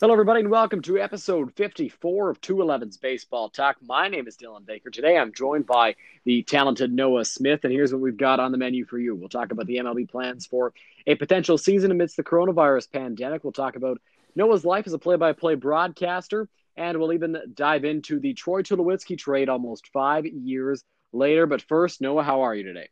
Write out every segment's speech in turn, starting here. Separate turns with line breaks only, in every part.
Hello, everybody, and welcome to episode 54 of 211's Baseball Talk. My name is Dylan Baker. Today I'm joined by the talented Noah Smith, and here's what we've got on the menu for you. We'll talk about the MLB plans for a potential season amidst the coronavirus pandemic. We'll talk about Noah's life as a play by play broadcaster, and we'll even dive into the Troy Tulowitzki trade almost five years later. But first, Noah, how are you today?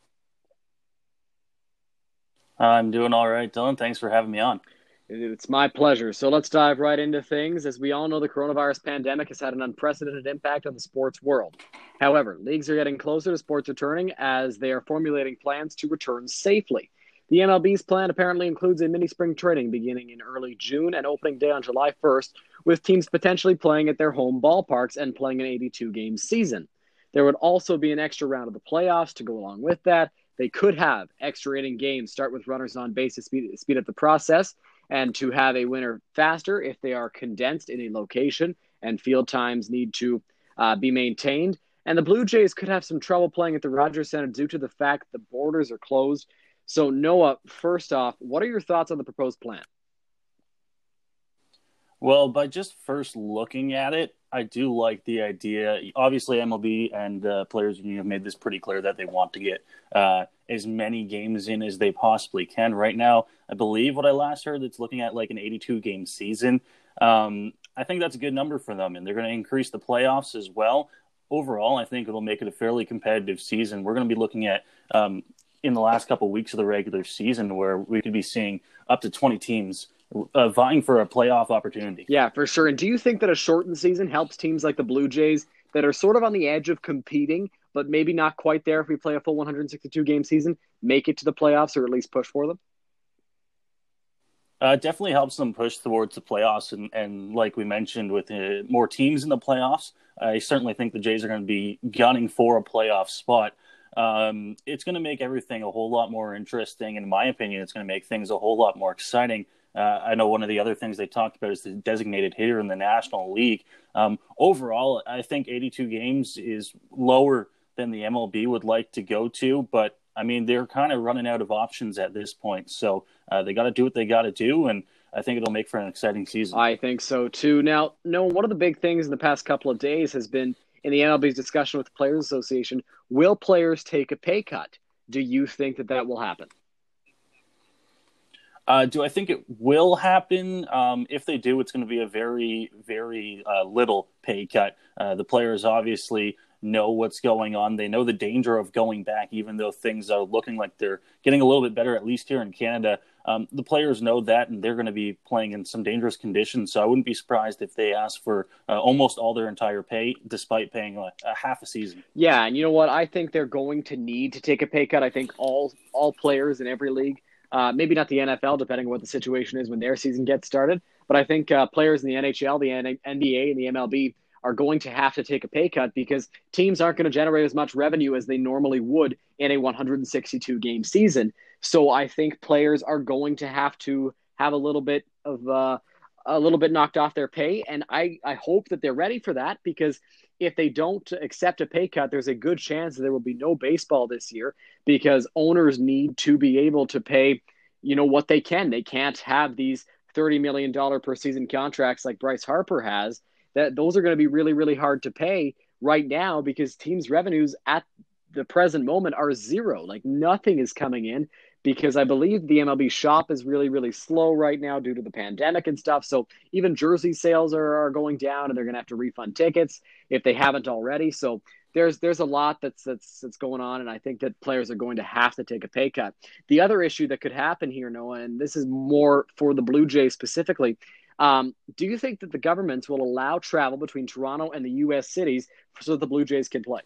I'm doing all right, Dylan. Thanks for having me on.
It's my pleasure. So let's dive right into things. As we all know, the coronavirus pandemic has had an unprecedented impact on the sports world. However, leagues are getting closer to sports returning as they are formulating plans to return safely. The MLB's plan apparently includes a mini spring training beginning in early June and opening day on July 1st, with teams potentially playing at their home ballparks and playing an 82 game season. There would also be an extra round of the playoffs to go along with that. They could have extra inning games start with runners on base to speed, speed up the process and to have a winner faster if they are condensed in a location and field times need to uh, be maintained. And the Blue Jays could have some trouble playing at the Rogers Center due to the fact the borders are closed. So, Noah, first off, what are your thoughts on the proposed plan?
Well, by just first looking at it, I do like the idea. Obviously, MLB and uh, players union have made this pretty clear that they want to get uh, as many games in as they possibly can. Right now, I believe what I last heard, it's looking at like an 82 game season. Um, I think that's a good number for them, and they're going to increase the playoffs as well. Overall, I think it'll make it a fairly competitive season. We're going to be looking at um, in the last couple weeks of the regular season where we could be seeing up to 20 teams uh, vying for a playoff opportunity.
Yeah, for sure. And do you think that a shortened season helps teams like the Blue Jays that are sort of on the edge of competing, but maybe not quite there if we play a full 162 game season, make it to the playoffs or at least push for them?
Uh, definitely helps them push towards the playoffs, and, and like we mentioned, with uh, more teams in the playoffs, I certainly think the Jays are going to be gunning for a playoff spot. Um, it's going to make everything a whole lot more interesting. In my opinion, it's going to make things a whole lot more exciting. Uh, I know one of the other things they talked about is the designated hitter in the National League. Um, overall, I think 82 games is lower than the MLB would like to go to, but I mean, they're kind of running out of options at this point. So uh, they got to do what they got to do, and I think it'll make for an exciting season.
I think so too. Now, Noah, one of the big things in the past couple of days has been in the MLB's discussion with the Players Association will players take a pay cut? Do you think that that will happen?
Uh, do I think it will happen? Um, if they do, it's going to be a very, very uh, little pay cut. Uh, the players obviously know what's going on. They know the danger of going back, even though things are looking like they're getting a little bit better, at least here in Canada. Um, the players know that, and they're going to be playing in some dangerous conditions. So I wouldn't be surprised if they ask for uh, almost all their entire pay, despite paying a, a half a season.
Yeah, and you know what? I think they're going to need to take a pay cut. I think all all players in every league uh, maybe not the NFL, depending on what the situation is when their season gets started. But I think uh, players in the NHL, the NBA, and the MLB are going to have to take a pay cut because teams aren't going to generate as much revenue as they normally would in a 162 game season. So I think players are going to have to have a little bit of uh, a little bit knocked off their pay, and I I hope that they're ready for that because if they don't accept a pay cut, there's a good chance that there will be no baseball this year because owners need to be able to pay, you know, what they can. They can't have these $30 million per season contracts like Bryce Harper has. That those are going to be really, really hard to pay right now because teams' revenues at the present moment are zero. Like nothing is coming in because I believe the MLB shop is really, really slow right now due to the pandemic and stuff. So even jersey sales are, are going down and they're going to have to refund tickets if they haven't already. So there's there's a lot that's that's that's going on, and I think that players are going to have to take a pay cut. The other issue that could happen here, Noah, and this is more for the Blue Jays specifically. Um, do you think that the governments will allow travel between Toronto and the U.S. cities so that the Blue Jays can play?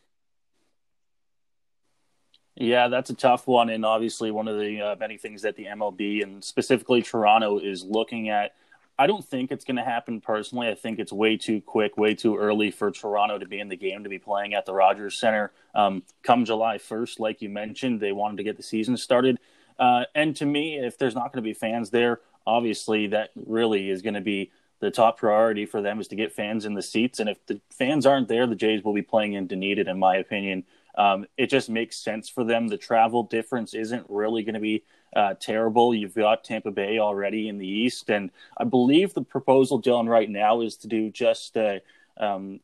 Yeah, that's a tough one, and obviously one of the uh, many things that the MLB and specifically Toronto is looking at. I don't think it's going to happen personally. I think it's way too quick, way too early for Toronto to be in the game to be playing at the Rogers Center um, come July 1st. Like you mentioned, they wanted to get the season started. Uh, and to me, if there's not going to be fans there, obviously that really is going to be the top priority for them is to get fans in the seats. And if the fans aren't there, the Jays will be playing in Dunedin, in my opinion. Um, it just makes sense for them. The travel difference isn't really going to be uh, terrible. You've got Tampa Bay already in the East, and I believe the proposal, Dylan, right now is to do just a um,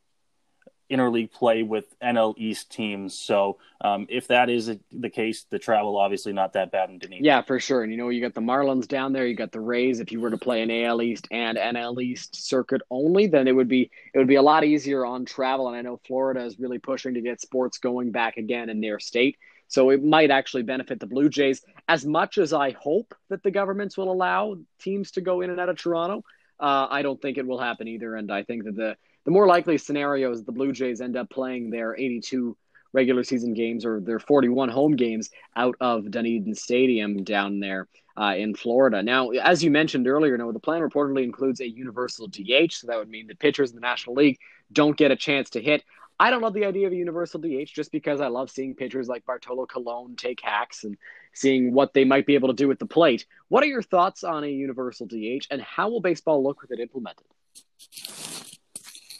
interleague play with NL East teams. So um, if that is the case, the travel obviously not that bad in Dunedin.
Yeah, for sure. And you know, you got the Marlins down there, you got the Rays. If you were to play an AL East and NL East circuit only, then it would be it would be a lot easier on travel. And I know Florida is really pushing to get sports going back again in their state. So it might actually benefit the Blue Jays as much as I hope that the governments will allow teams to go in and out of Toronto. Uh, I don't think it will happen either, and I think that the the more likely scenario is the Blue Jays end up playing their 82 regular season games or their 41 home games out of Dunedin Stadium down there uh, in Florida. Now, as you mentioned earlier, Noah, the plan reportedly includes a universal DH, so that would mean the pitchers in the National League don't get a chance to hit. I don't love the idea of a universal DH just because I love seeing pitchers like Bartolo Colon take hacks and seeing what they might be able to do at the plate. What are your thoughts on a universal DH and how will baseball look with it implemented?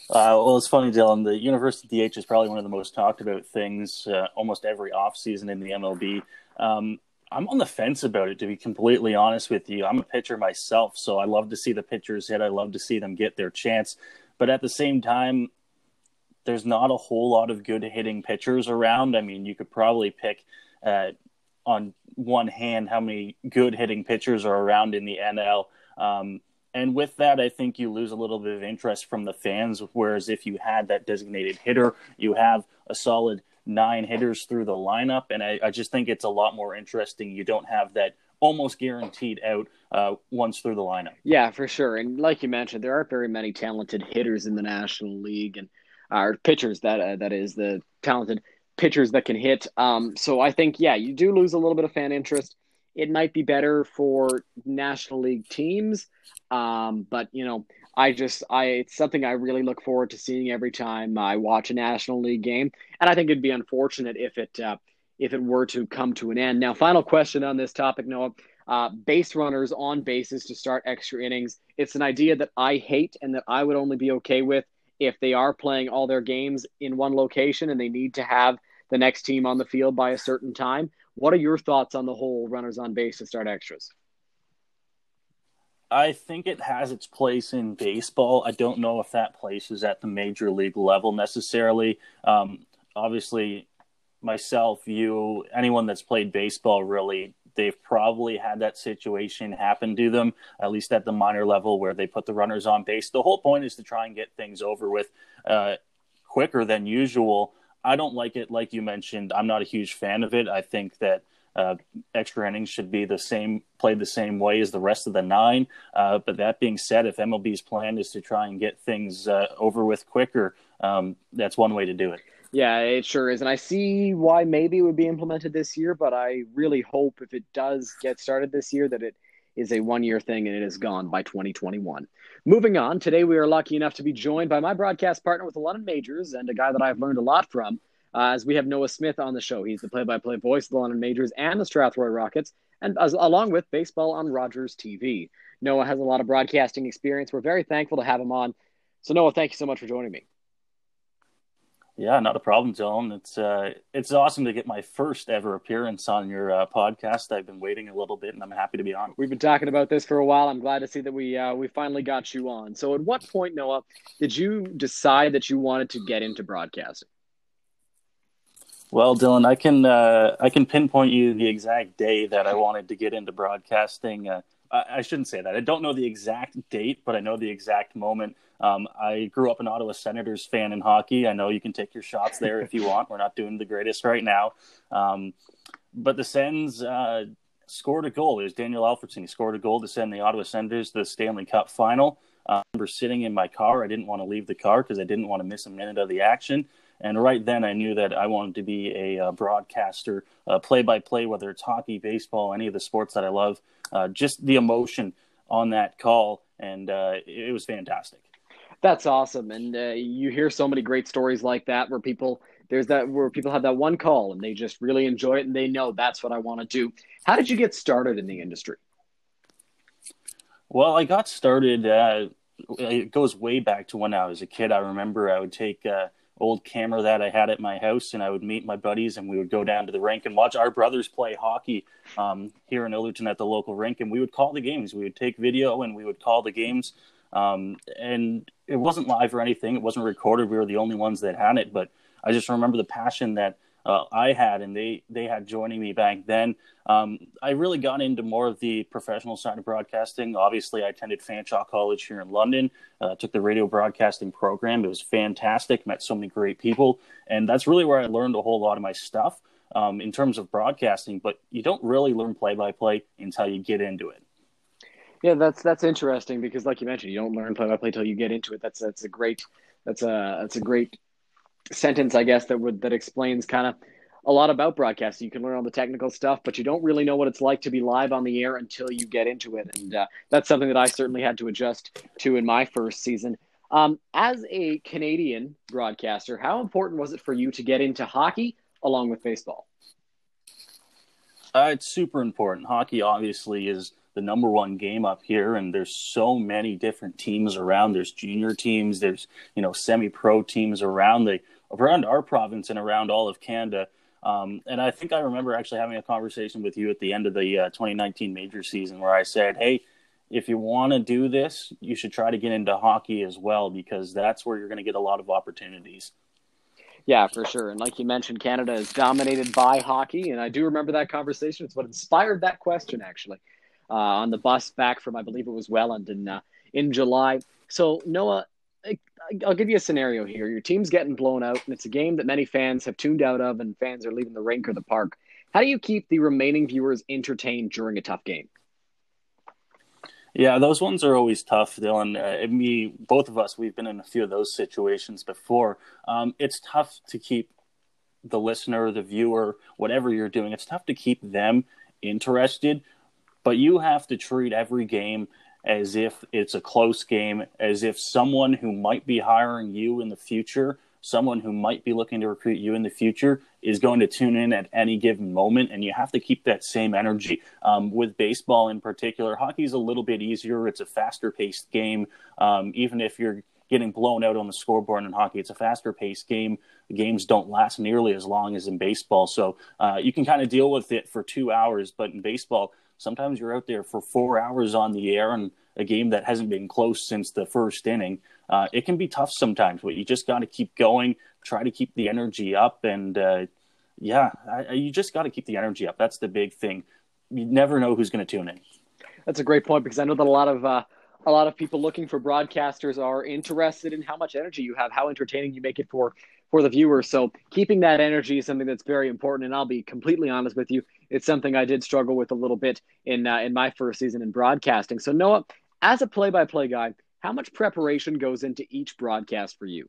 Uh, well, it's funny, Dylan. The universal DH is probably one of the most talked about things uh, almost every offseason in the MLB. Um, I'm on the fence about it, to be completely honest with you. I'm a pitcher myself, so I love to see the pitchers hit. I love to see them get their chance. But at the same time, there's not a whole lot of good hitting pitchers around. I mean, you could probably pick uh, on one hand how many good hitting pitchers are around in the NL. Um, and with that, I think you lose a little bit of interest from the fans. Whereas if you had that designated hitter, you have a solid nine hitters through the lineup. And I, I just think it's a lot more interesting. You don't have that almost guaranteed out uh, once through the lineup.
Yeah, for sure. And like you mentioned, there aren't very many talented hitters in the National League and uh, pitchers that uh, that is the talented pitchers that can hit. Um, so I think yeah, you do lose a little bit of fan interest. It might be better for National League teams um, but you know, I just I it's something I really look forward to seeing every time I watch a National League game, and I think it'd be unfortunate if it uh, if it were to come to an end. Now, final question on this topic, Noah. Uh, base runners on bases to start extra innings. It's an idea that I hate and that I would only be okay with if they are playing all their games in one location and they need to have the next team on the field by a certain time. What are your thoughts on the whole runners on base to start extras?
I think it has its place in baseball. I don't know if that place is at the major league level necessarily. Um, obviously, myself, you, anyone that's played baseball really, they've probably had that situation happen to them, at least at the minor level where they put the runners on base. The whole point is to try and get things over with uh, quicker than usual. I don't like it, like you mentioned. I'm not a huge fan of it. I think that uh, extra innings should be the same, played the same way as the rest of the nine. Uh, but that being said, if MLB's plan is to try and get things uh, over with quicker, um, that's one way to do it.
Yeah, it sure is. And I see why maybe it would be implemented this year, but I really hope if it does get started this year that it is a one year thing and it is gone by 2021. Moving on, today we are lucky enough to be joined by my broadcast partner with the London Majors and a guy that I've learned a lot from uh, as we have Noah Smith on the show. He's the play-by-play voice of the London Majors and the Strathroy Rockets, and as, along with baseball on Rogers TV. Noah has a lot of broadcasting experience. We're very thankful to have him on. So Noah, thank you so much for joining me.
Yeah, not a problem, Dylan. It's uh, it's awesome to get my first ever appearance on your uh, podcast. I've been waiting a little bit, and I'm happy to be on.
We've been talking about this for a while. I'm glad to see that we uh, we finally got you on. So, at what point, Noah, did you decide that you wanted to get into broadcasting?
Well, Dylan, I can uh, I can pinpoint you the exact day that I wanted to get into broadcasting. Uh, I, I, shouldn't say that. I don't know the exact date, but I know the exact moment. Um, I grew up an Ottawa Senators fan in hockey. I know you can take your shots there if you want. We're not doing the greatest right now, um, but the Sens uh, scored a goal. It was Daniel Alfredsson. He scored a goal to send the Ottawa Senators to the Stanley Cup final. Uh, I remember sitting in my car. I didn't want to leave the car because I didn't want to miss a minute of the action. And right then, I knew that I wanted to be a, uh, broadcaster, play by play, whether it's hockey, baseball, any of the sports that I love. Uh, just the emotion on that call, and uh, it was fantastic.
That's awesome, and uh, you hear so many great stories like that where people there's that where people have that one call and they just really enjoy it and they know that's what I want to do. How did you get started in the industry?
Well, I got started. Uh, it goes way back to when I was a kid. I remember I would take uh, old camera that I had at my house, and I would meet my buddies, and we would go down to the rink and watch our brothers play hockey um, here in Ilderton at the local rink, and we would call the games. We would take video and we would call the games. Um, and it wasn't live or anything; it wasn't recorded. We were the only ones that had it, but I just remember the passion that uh, I had and they they had joining me back then. Um, I really got into more of the professional side of broadcasting. Obviously, I attended Fanshawe College here in London. Uh, took the radio broadcasting program. It was fantastic. Met so many great people, and that's really where I learned a whole lot of my stuff um, in terms of broadcasting. But you don't really learn play by play until you get into it.
Yeah, that's that's interesting because, like you mentioned, you don't learn play by play until you get into it. That's that's a great that's a that's a great sentence, I guess, that would that explains kind of a lot about broadcasting. You can learn all the technical stuff, but you don't really know what it's like to be live on the air until you get into it, and uh, that's something that I certainly had to adjust to in my first season. Um, as a Canadian broadcaster, how important was it for you to get into hockey along with baseball?
Uh, it's super important. Hockey obviously is the number one game up here and there's so many different teams around there's junior teams there's you know semi-pro teams around the around our province and around all of canada um, and i think i remember actually having a conversation with you at the end of the uh, 2019 major season where i said hey if you want to do this you should try to get into hockey as well because that's where you're going to get a lot of opportunities
yeah, for sure. And like you mentioned, Canada is dominated by hockey. And I do remember that conversation. It's what inspired that question, actually uh, on the bus back from I believe it was Welland in uh, in July. So Noah, I'll give you a scenario here. Your team's getting blown out, and it's a game that many fans have tuned out of, and fans are leaving the rink or the park. How do you keep the remaining viewers entertained during a tough game?
Yeah, those ones are always tough, Dylan. Uh, me, both of us, we've been in a few of those situations before. Um, it's tough to keep the listener, the viewer, whatever you're doing. It's tough to keep them interested but you have to treat every game as if it's a close game, as if someone who might be hiring you in the future, someone who might be looking to recruit you in the future, is going to tune in at any given moment. And you have to keep that same energy. Um, with baseball in particular, hockey's a little bit easier. It's a faster paced game. Um, even if you're getting blown out on the scoreboard in hockey, it's a faster paced game. The games don't last nearly as long as in baseball. So uh, you can kind of deal with it for two hours. But in baseball, sometimes you're out there for four hours on the air and a game that hasn't been close since the first inning. Uh, it can be tough sometimes, but you just got to keep going, try to keep the energy up, and uh, yeah, I, you just got to keep the energy up. That's the big thing. You never know who's going to tune in.
That's a great point because I know that a lot of uh, a lot of people looking for broadcasters are interested in how much energy you have, how entertaining you make it for for the viewer. So keeping that energy is something that's very important. And I'll be completely honest with you, it's something I did struggle with a little bit in uh, in my first season in broadcasting. So Noah, as a play-by-play guy, how much preparation goes into each broadcast for you?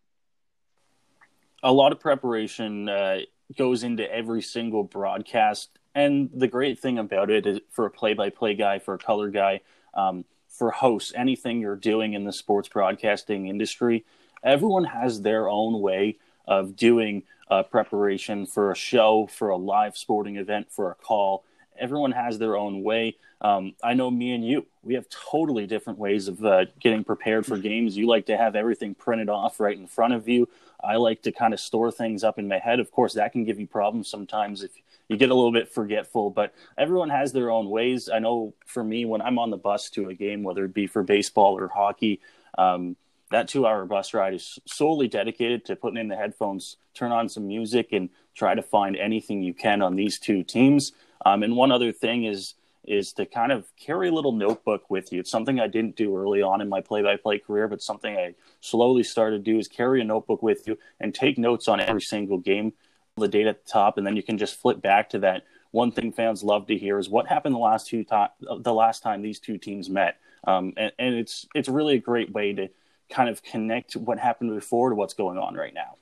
A lot of preparation uh, goes into every single broadcast, and the great thing about it is for a play-by-play guy, for a color guy, um, for hosts, anything you're doing in the sports broadcasting industry, everyone has their own way of doing uh, preparation for a show, for a live sporting event, for a call. Everyone has their own way. Um, I know me and you, we have totally different ways of uh, getting prepared for games. You like to have everything printed off right in front of you. I like to kind of store things up in my head. Of course, that can give you problems sometimes if you get a little bit forgetful, but everyone has their own ways. I know for me, when I'm on the bus to a game, whether it be for baseball or hockey, um, that two hour bus ride is solely dedicated to putting in the headphones, turn on some music, and try to find anything you can on these two teams. Um, and one other thing is is to kind of carry a little notebook with you. It's something I didn't do early on in my play by play career, but something I slowly started to do is carry a notebook with you and take notes on every single game, the date at the top, and then you can just flip back to that. One thing fans love to hear is what happened the last two to- the last time these two teams met, um, and, and it's it's really a great way to kind of connect what happened before to what's going on right now.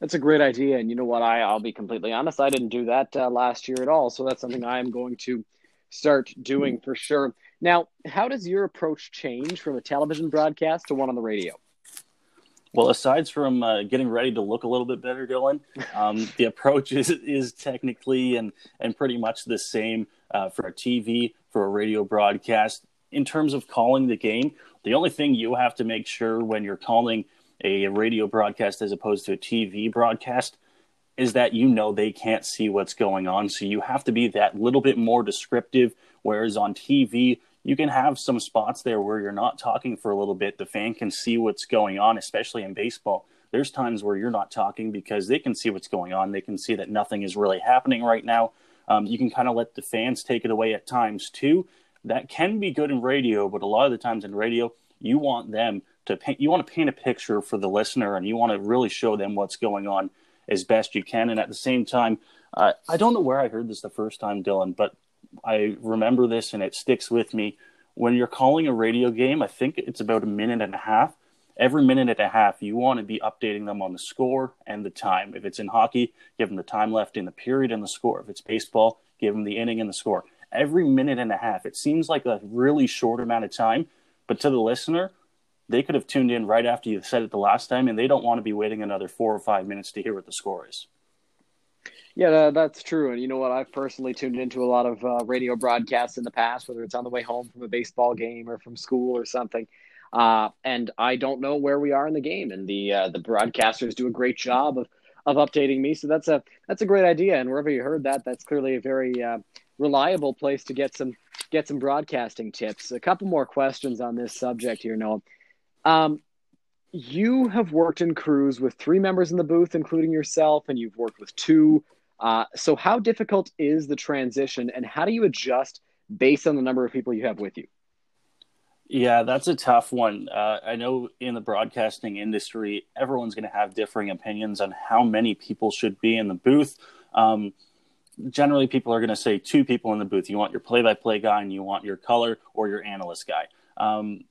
That's a great idea, and you know what? I I'll be completely honest. I didn't do that uh, last year at all, so that's something I am going to start doing for sure. Now, how does your approach change from a television broadcast to one on the radio?
Well, aside from uh, getting ready to look a little bit better, Dylan, um, the approach is is technically and and pretty much the same uh, for a TV for a radio broadcast. In terms of calling the game, the only thing you have to make sure when you're calling a radio broadcast as opposed to a TV broadcast is that you know they can't see what's going on. So you have to be that little bit more descriptive. Whereas on TV, you can have some spots there where you're not talking for a little bit. The fan can see what's going on, especially in baseball. There's times where you're not talking because they can see what's going on. They can see that nothing is really happening right now. Um, you can kind of let the fans take it away at times too. That can be good in radio, but a lot of the times in radio, you want them to paint. You want to paint a picture for the listener, and you want to really show them what's going on as best you can. And at the same time, uh, I don't know where I heard this the first time, Dylan, but I remember this and it sticks with me. When you're calling a radio game, I think it's about a minute and a half. Every minute and a half, you want to be updating them on the score and the time. If it's in hockey, give them the time left in the period and the score. If it's baseball, give them the inning and the score. Every minute and a half. It seems like a really short amount of time, but to the listener, they could have tuned in right after you said it the last time, and they don't want to be waiting another four or five minutes to hear what the score is.
Yeah, that's true. And you know what? I've personally tuned into a lot of uh, radio broadcasts in the past, whether it's on the way home from a baseball game or from school or something. Uh, and I don't know where we are in the game, and the uh, the broadcasters do a great job of of updating me. So that's a that's a great idea. And wherever you heard that, that's clearly a very uh, reliable place to get some get some broadcasting tips. A couple more questions on this subject here, Noah. Um, you have worked in crews with three members in the booth, including yourself, and you've worked with two. Uh, so, how difficult is the transition, and how do you adjust based on the number of people you have with you?
Yeah, that's a tough one. Uh, I know in the broadcasting industry, everyone's going to have differing opinions on how many people should be in the booth. Um, generally, people are going to say two people in the booth. You want your play by play guy, and you want your color or your analyst guy. Um,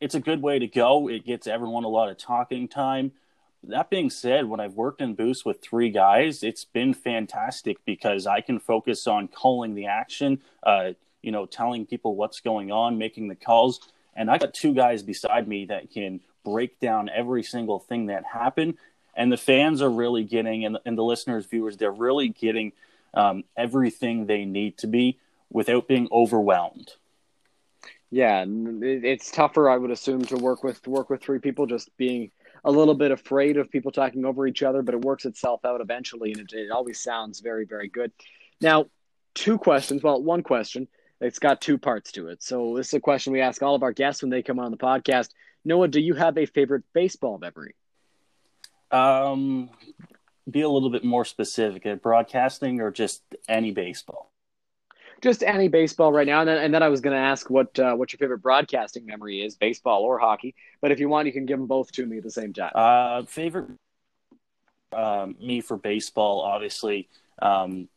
it's a good way to go. It gets everyone a lot of talking time. That being said, when I've worked in booths with three guys, it's been fantastic because I can focus on calling the action, uh, you know, telling people what's going on, making the calls. And I got two guys beside me that can break down every single thing that happened. And the fans are really getting, and, and the listeners, viewers, they're really getting um, everything they need to be without being overwhelmed.
Yeah, it's tougher, I would assume, to work with to work with three people. Just being a little bit afraid of people talking over each other, but it works itself out eventually, and it, it always sounds very, very good. Now, two questions. Well, one question. It's got two parts to it. So this is a question we ask all of our guests when they come on the podcast. Noah, do you have a favorite baseball memory?
Um, be a little bit more specific. At broadcasting or just any baseball?
just any baseball right now. And then, and then I was going to ask what uh, what your favorite broadcasting memory is, baseball or hockey. But if you want, you can give them both to me at the same time.
Uh, favorite um, me for baseball, obviously. Um,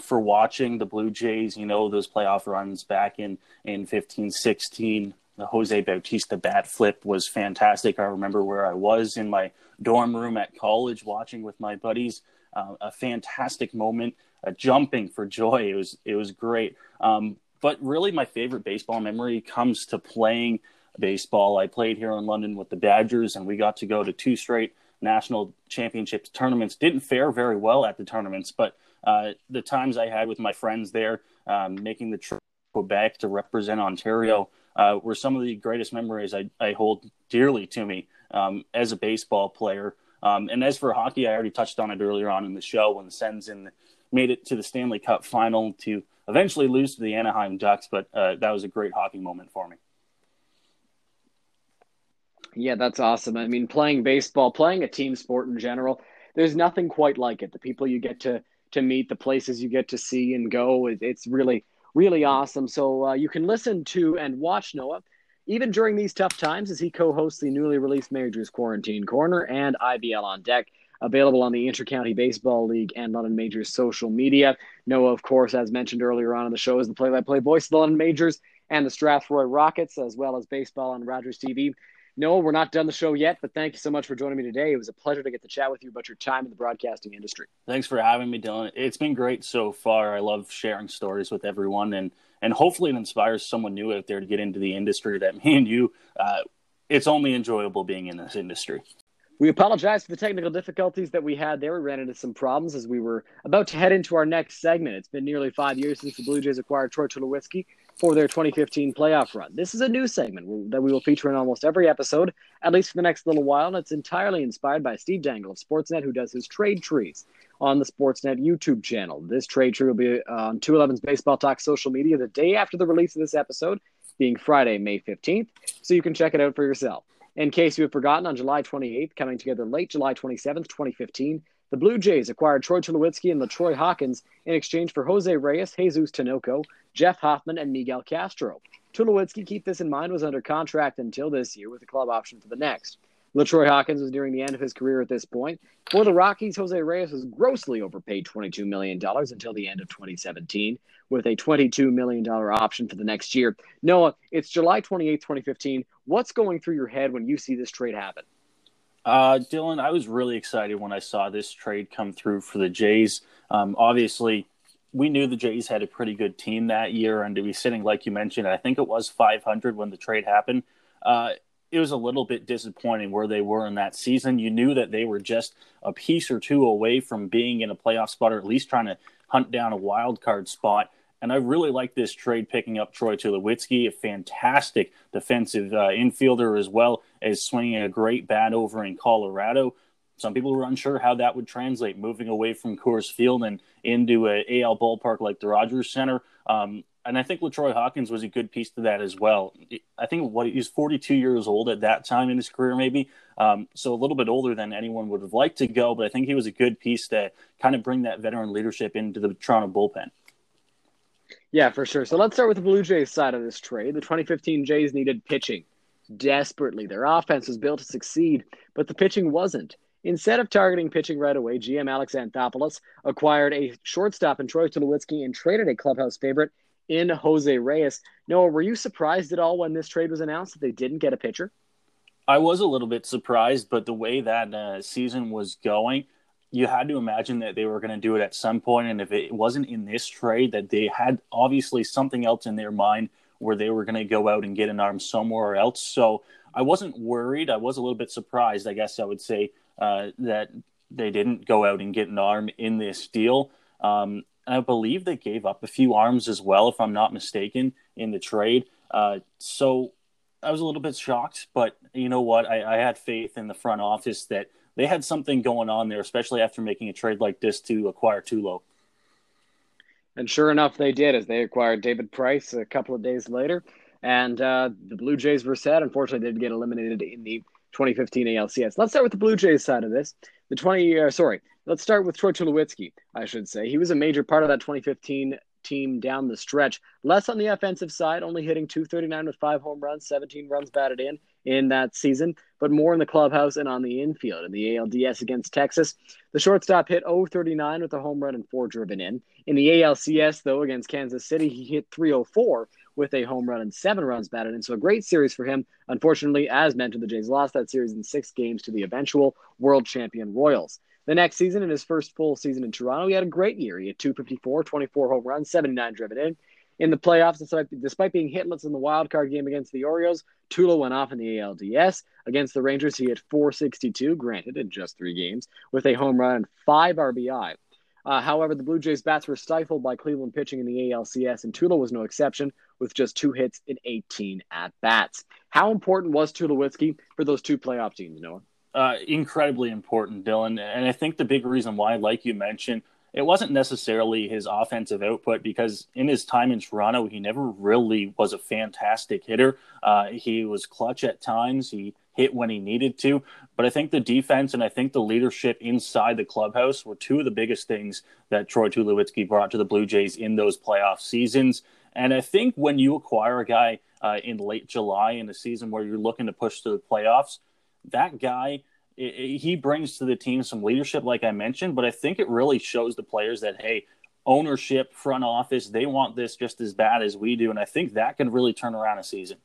for watching the Blue Jays, you know, those playoff runs back in, in 15, 16, the Jose Bautista bat flip was fantastic. I remember where I was in my dorm room at college watching with my buddies. Uh, a fantastic moment jumping for joy. It was it was great. Um, but really, my favorite baseball memory comes to playing baseball. I played here in London with the Badgers, and we got to go to two straight national championships tournaments. Didn't fare very well at the tournaments, but uh, the times I had with my friends there, um, making the trip to Quebec to represent Ontario, uh, were some of the greatest memories I, I hold dearly to me um, as a baseball player. Um, and as for hockey, I already touched on it earlier on in the show when the Sens in made it to the Stanley Cup final to eventually lose to the Anaheim Ducks, but uh, that was a great hockey moment for me.
Yeah, that's awesome. I mean, playing baseball, playing a team sport in general, there's nothing quite like it. The people you get to to meet, the places you get to see and go, it, it's really really awesome. So uh, you can listen to and watch Noah even during these tough times as he co-hosts the newly released Majors Quarantine Corner and IBL on Deck available on the Intercounty Baseball League and London Majors social media. Noah, of course, as mentioned earlier on in the show, is the play by play voice of the London Majors and the Strathroy Rockets, as well as baseball on Rogers TV. Noah, we're not done the show yet, but thank you so much for joining me today. It was a pleasure to get to chat with you about your time in the broadcasting industry.
Thanks for having me, Dylan. It's been great so far. I love sharing stories with everyone, and and hopefully it inspires someone new out there to get into the industry that me and you. Uh, it's only enjoyable being in this industry.
We apologize for the technical difficulties that we had there. We ran into some problems as we were about to head into our next segment. It's been nearly five years since the Blue Jays acquired Troy Tulowitzki for their 2015 playoff run. This is a new segment that we will feature in almost every episode, at least for the next little while, and it's entirely inspired by Steve Dangle of Sportsnet, who does his trade trees on the Sportsnet YouTube channel. This trade tree will be uh, on 211's Baseball Talk social media the day after the release of this episode, being Friday, May 15th, so you can check it out for yourself. In case you have forgotten, on July 28th, coming together late July 27th, 2015, the Blue Jays acquired Troy Tulowitzki and LaTroy Hawkins in exchange for Jose Reyes, Jesus Tinoco, Jeff Hoffman, and Miguel Castro. Tulowitzki, keep this in mind, was under contract until this year with a club option for the next. LaTroy Hawkins was nearing the end of his career at this point. For the Rockies, Jose Reyes was grossly overpaid $22 million until the end of 2017, with a $22 million option for the next year. Noah, it's July 28, 2015. What's going through your head when you see this trade happen?
Uh, Dylan, I was really excited when I saw this trade come through for the Jays. Um, obviously, we knew the Jays had a pretty good team that year, and to be sitting, like you mentioned, I think it was 500 when the trade happened. Uh, it was a little bit disappointing where they were in that season. You knew that they were just a piece or two away from being in a playoff spot, or at least trying to hunt down a wild card spot. And I really like this trade picking up Troy Tulowitzki, a fantastic defensive uh, infielder, as well as swinging a great bat over in Colorado. Some people were unsure how that would translate, moving away from Coors Field and into a AL ballpark like the Rogers Center. Um, and I think LaTroy Hawkins was a good piece to that as well. I think what he's 42 years old at that time in his career, maybe. Um, so a little bit older than anyone would have liked to go, but I think he was a good piece to kind of bring that veteran leadership into the Toronto bullpen.
Yeah, for sure. So let's start with the Blue Jays side of this trade. The 2015 Jays needed pitching desperately. Their offense was built to succeed, but the pitching wasn't. Instead of targeting pitching right away, GM Alex Anthopoulos acquired a shortstop in Troy Tulowitzki and traded a clubhouse favorite in Jose Reyes. Noah, were you surprised at all when this trade was announced that they didn't get a pitcher?
I was a little bit surprised, but the way that uh, season was going, you had to imagine that they were going to do it at some point, and if it wasn't in this trade, that they had obviously something else in their mind where they were going to go out and get an arm somewhere else. So I wasn't worried. I was a little bit surprised, I guess I would say, uh, that they didn't go out and get an arm in this deal. Um, I believe they gave up a few arms as well, if I'm not mistaken, in the trade. Uh, so I was a little bit shocked, but you know what? I, I had faith in the front office that – they had something going on there, especially after making a trade like this to acquire Tulo.
And sure enough, they did as they acquired David Price a couple of days later. And uh, the Blue Jays were set. Unfortunately, they did get eliminated in the 2015 ALCS. Let's start with the Blue Jays side of this. The 20, uh, sorry, let's start with Troy Tulowitzki, I should say. He was a major part of that 2015 team down the stretch. Less on the offensive side, only hitting 239 with five home runs, 17 runs batted in in that season, but more in the clubhouse and on the infield. In the ALDS against Texas, the shortstop hit 039 with a home run and four driven in. In the ALCS, though, against Kansas City, he hit 304 with a home run and seven runs batted in. So a great series for him. Unfortunately, as mentioned, the Jays lost that series in six games to the eventual world champion Royals. The next season, in his first full season in Toronto, he had a great year. He had 254, 24 home runs, 79 driven in. In the playoffs, despite, being hitless in the wild card game against the Orioles, Tulo went off in the ALDS. Against the Rangers, he hit 462, granted in just three games, with a home run and five RBI. Uh, however, the Blue Jays' bats were stifled by Cleveland pitching in the ALCS, and Tulo was no exception, with just two hits in 18 at bats. How important was Tulowitzki for those two playoff teams, Noah?
Uh, incredibly important, Dylan. And I think the big reason why, like you mentioned, it wasn't necessarily his offensive output because in his time in Toronto, he never really was a fantastic hitter. Uh, he was clutch at times. He hit when he needed to. But I think the defense and I think the leadership inside the clubhouse were two of the biggest things that Troy Tulowitzki brought to the Blue Jays in those playoff seasons. And I think when you acquire a guy uh, in late July in a season where you're looking to push to the playoffs, that guy – it, he brings to the team some leadership, like I mentioned, but I think it really shows the players that, hey, ownership, front office, they want this just as bad as we do. And I think that can really turn around a season.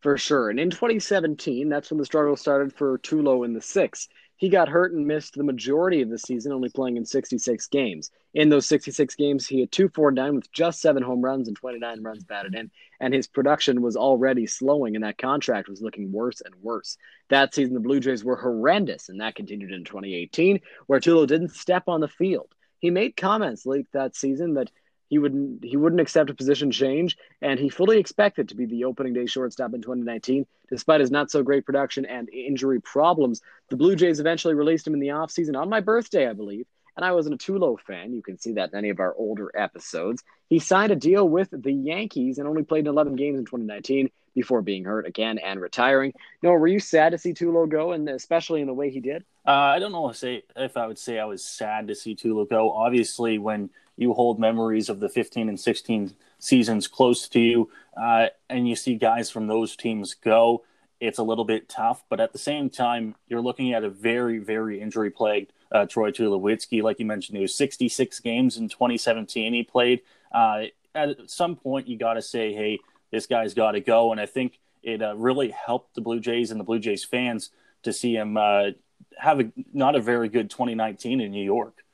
For sure. And in 2017, that's when the struggle started for Tulo in the six. He got hurt and missed the majority of the season, only playing in 66 games. In those 66 games, he had 249 with just seven home runs and 29 runs batted in, and his production was already slowing, and that contract was looking worse and worse. That season, the Blue Jays were horrendous, and that continued in 2018, where Tulo didn't step on the field. He made comments late that season that he wouldn't he wouldn't accept a position change, and he fully expected to be the opening day shortstop in 2019, despite his not so great production and injury problems. The Blue Jays eventually released him in the offseason on my birthday, I believe, and I wasn't a Tulo fan. You can see that in any of our older episodes. He signed a deal with the Yankees and only played in 11 games in 2019 before being hurt again and retiring. Noah, were you sad to see Tulo go, and especially in the way he did?
Uh, I don't know if, say, if I would say I was sad to see Tulo go. Obviously, when you hold memories of the 15 and 16 seasons close to you, uh, and you see guys from those teams go, it's a little bit tough. But at the same time, you're looking at a very, very injury plagued uh, Troy Tulowitzki. Like you mentioned, he was 66 games in 2017 he played. Uh, at some point, you got to say, hey, this guy's got to go. And I think it uh, really helped the Blue Jays and the Blue Jays fans to see him uh, have a, not a very good 2019 in New York.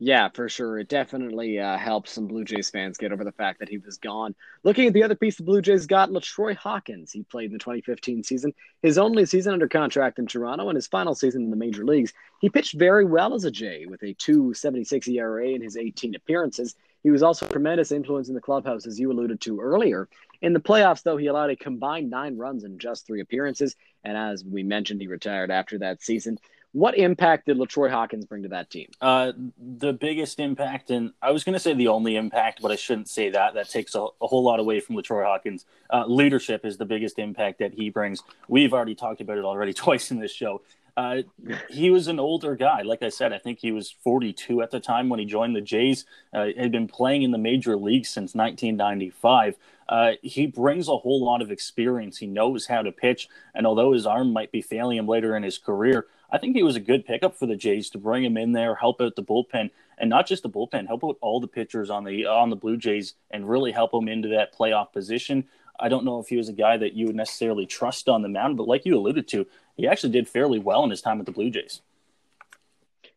Yeah, for sure. It definitely uh, helps some Blue Jays fans get over the fact that he was gone. Looking at the other piece the Blue Jays got, LaTroy Hawkins. He played in the 2015 season, his only season under contract in Toronto, and his final season in the major leagues. He pitched very well as a Jay with a 2.76 ERA in his 18 appearances. He was also a tremendous influence in the clubhouse, as you alluded to earlier. In the playoffs, though, he allowed a combined nine runs in just three appearances, and as we mentioned, he retired after that season. What impact did LaTroy Hawkins bring to that team?
Uh, the biggest impact, and I was going to say the only impact, but I shouldn't say that. That takes a, a whole lot away from LaTroy Hawkins. Uh, leadership is the biggest impact that he brings. We've already talked about it already twice in this show. Uh, he was an older guy. Like I said, I think he was 42 at the time when he joined the Jays. Uh, had been playing in the major leagues since 1995. Uh, he brings a whole lot of experience. He knows how to pitch, and although his arm might be failing him later in his career, I think he was a good pickup for the Jays to bring him in there, help out the bullpen, and not just the bullpen, help out all the pitchers on the on the Blue Jays, and really help them into that playoff position. I don't know if he was a guy that you would necessarily trust on the mound, but like you alluded to, he actually did fairly well in his time at the Blue Jays.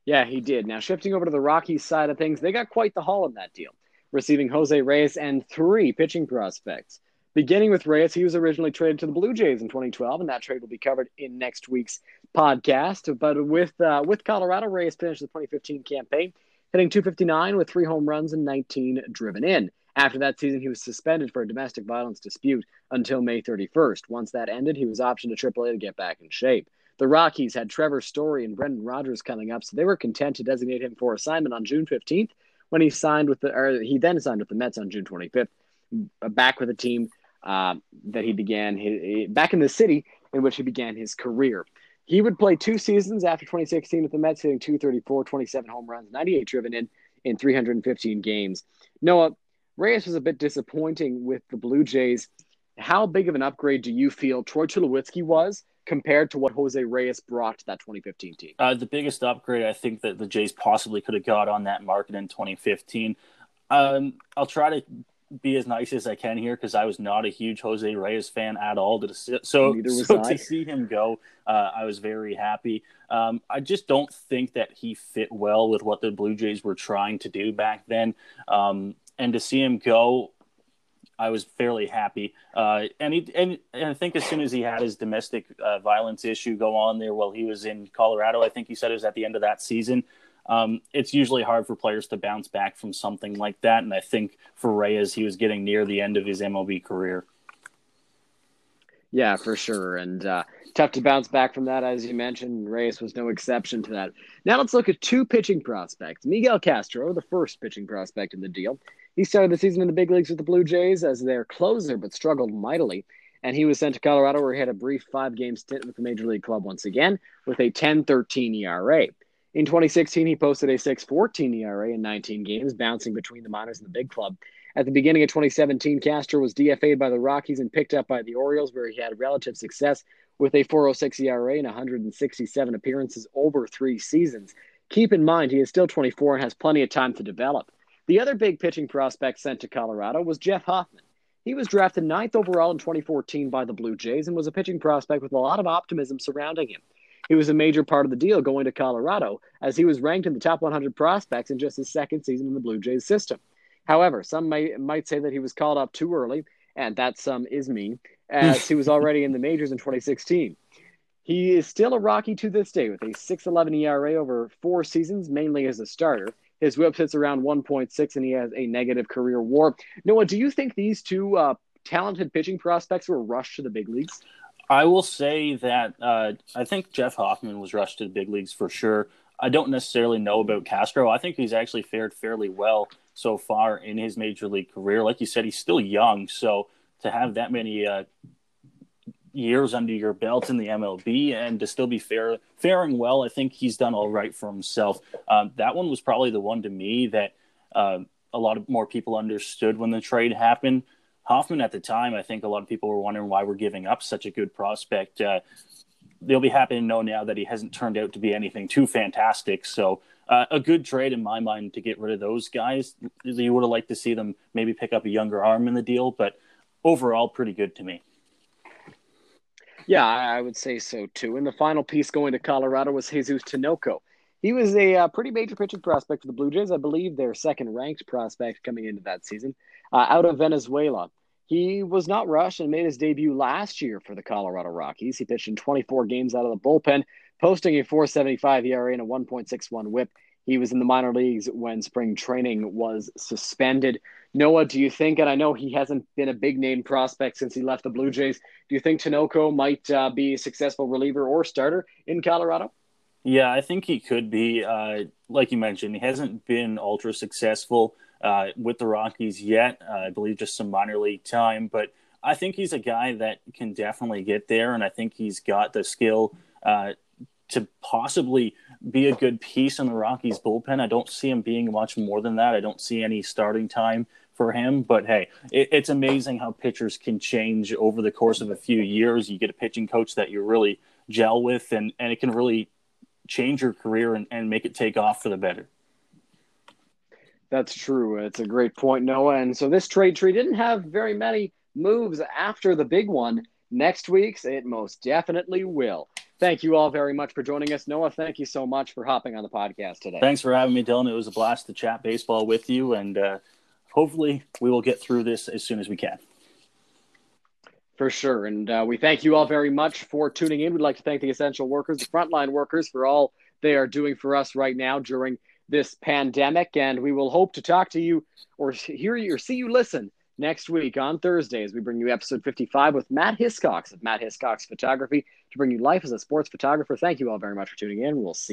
Yeah, he did. Now shifting over to the Rockies side of things, they got quite the haul in that deal, receiving Jose Reyes and three pitching prospects. Beginning with Reyes, he was originally traded to the Blue Jays in 2012, and that trade will be covered in next week's podcast. But with uh, with Colorado, Reyes finished the 2015 campaign, hitting 259 with three home runs and 19 driven in. After that season, he was suspended for a domestic violence dispute until May 31st. Once that ended, he was optioned to AAA to get back in shape. The Rockies had Trevor Story and Brendan Rodgers coming up, so they were content to designate him for assignment on June 15th when he signed with the, or he then signed with the Mets on June 25th. Back with the team uh, that he began his, back in the city in which he began his career. He would play two seasons after 2016 with the Mets, hitting 234, 27 home runs, 98 driven in in 315 games. Noah Reyes was a bit disappointing with the Blue Jays. How big of an upgrade do you feel Troy Tulowitzki was compared to what Jose Reyes brought to that 2015 team?
Uh, the biggest upgrade I think that the Jays possibly could have got on that market in 2015. Um, I'll try to be as nice as I can here because I was not a huge Jose Reyes fan at all. To so so to see him go, uh, I was very happy. Um, I just don't think that he fit well with what the Blue Jays were trying to do back then. Um, and to see him go, I was fairly happy. Uh, and he and, and, I think as soon as he had his domestic uh, violence issue go on there while he was in Colorado, I think he said it was at the end of that season um, it's usually hard for players to bounce back from something like that. And I think for Reyes, he was getting near the end of his MLB career.
Yeah, for sure. And uh, tough to bounce back from that, as you mentioned. Reyes was no exception to that. Now let's look at two pitching prospects. Miguel Castro, the first pitching prospect in the deal. He started the season in the big leagues with the Blue Jays as their closer, but struggled mightily. And he was sent to Colorado, where he had a brief five game stint with the major league club once again, with a 10 13 ERA. In 2016, he posted a 6.14 ERA in 19 games, bouncing between the minors and the big club. At the beginning of 2017, Castro was DFA'd by the Rockies and picked up by the Orioles, where he had relative success with a 4.06 ERA and 167 appearances over three seasons. Keep in mind, he is still 24 and has plenty of time to develop. The other big pitching prospect sent to Colorado was Jeff Hoffman. He was drafted ninth overall in 2014 by the Blue Jays and was a pitching prospect with a lot of optimism surrounding him. He was a major part of the deal going to Colorado, as he was ranked in the top 100 prospects in just his second season in the Blue Jays system. However, some may, might say that he was called up too early, and that some is me, as he was already in the majors in 2016. He is still a Rocky to this day with a 6.11 ERA over four seasons, mainly as a starter. His WHIP sits around 1.6, and he has a negative career WAR. Noah, do you think these two uh, talented pitching prospects were rushed to the big leagues?
I will say that uh, I think Jeff Hoffman was rushed to the big leagues for sure. I don't necessarily know about Castro. I think he's actually fared fairly well so far in his major league career. Like you said, he's still young, so to have that many uh, years under your belt in the MLB and to still be fair, faring well, I think he's done all right for himself. Um, that one was probably the one to me that uh, a lot of more people understood when the trade happened. Hoffman at the time, I think a lot of people were wondering why we're giving up such a good prospect. Uh, they'll be happy to know now that he hasn't turned out to be anything too fantastic. So, uh, a good trade in my mind to get rid of those guys. You would have liked to see them maybe pick up a younger arm in the deal, but overall, pretty good to me.
Yeah, I would say so too. And the final piece going to Colorado was Jesus Tinoco. He was a uh, pretty major pitching prospect for the Blue Jays. I believe their second ranked prospect coming into that season uh, out of Venezuela. He was not rushed and made his debut last year for the Colorado Rockies. He pitched in 24 games out of the bullpen, posting a 475 ERA and a 1.61 WHIP. He was in the minor leagues when spring training was suspended. Noah, do you think, and I know he hasn't been a big name prospect since he left the Blue Jays, do you think Tinoco might uh, be a successful reliever or starter in Colorado?
Yeah, I think he could be. Uh, like you mentioned, he hasn't been ultra successful uh, with the Rockies yet. Uh, I believe just some minor league time, but I think he's a guy that can definitely get there, and I think he's got the skill uh, to possibly be a good piece in the Rockies bullpen. I don't see him being much more than that. I don't see any starting time for him. But hey, it, it's amazing how pitchers can change over the course of a few years. You get a pitching coach that you really gel with, and, and it can really change your career and, and make it take off for the better.
That's true. It's a great point, Noah. And so this trade tree didn't have very many moves after the big one. Next week's, it most definitely will. Thank you all very much for joining us. Noah, thank you so much for hopping on the podcast today.
Thanks for having me, Dylan. It was a blast to chat baseball with you. And uh, hopefully we will get through this as soon as we can.
For sure. And uh, we thank you all very much for tuning in. We'd like to thank the essential workers, the frontline workers, for all they are doing for us right now during this pandemic. And we will hope to talk to you or hear you or see you listen next week on Thursday as we bring you episode 55 with Matt Hiscox of Matt Hiscox Photography to bring you life as a sports photographer. Thank you all very much for tuning in. We'll see.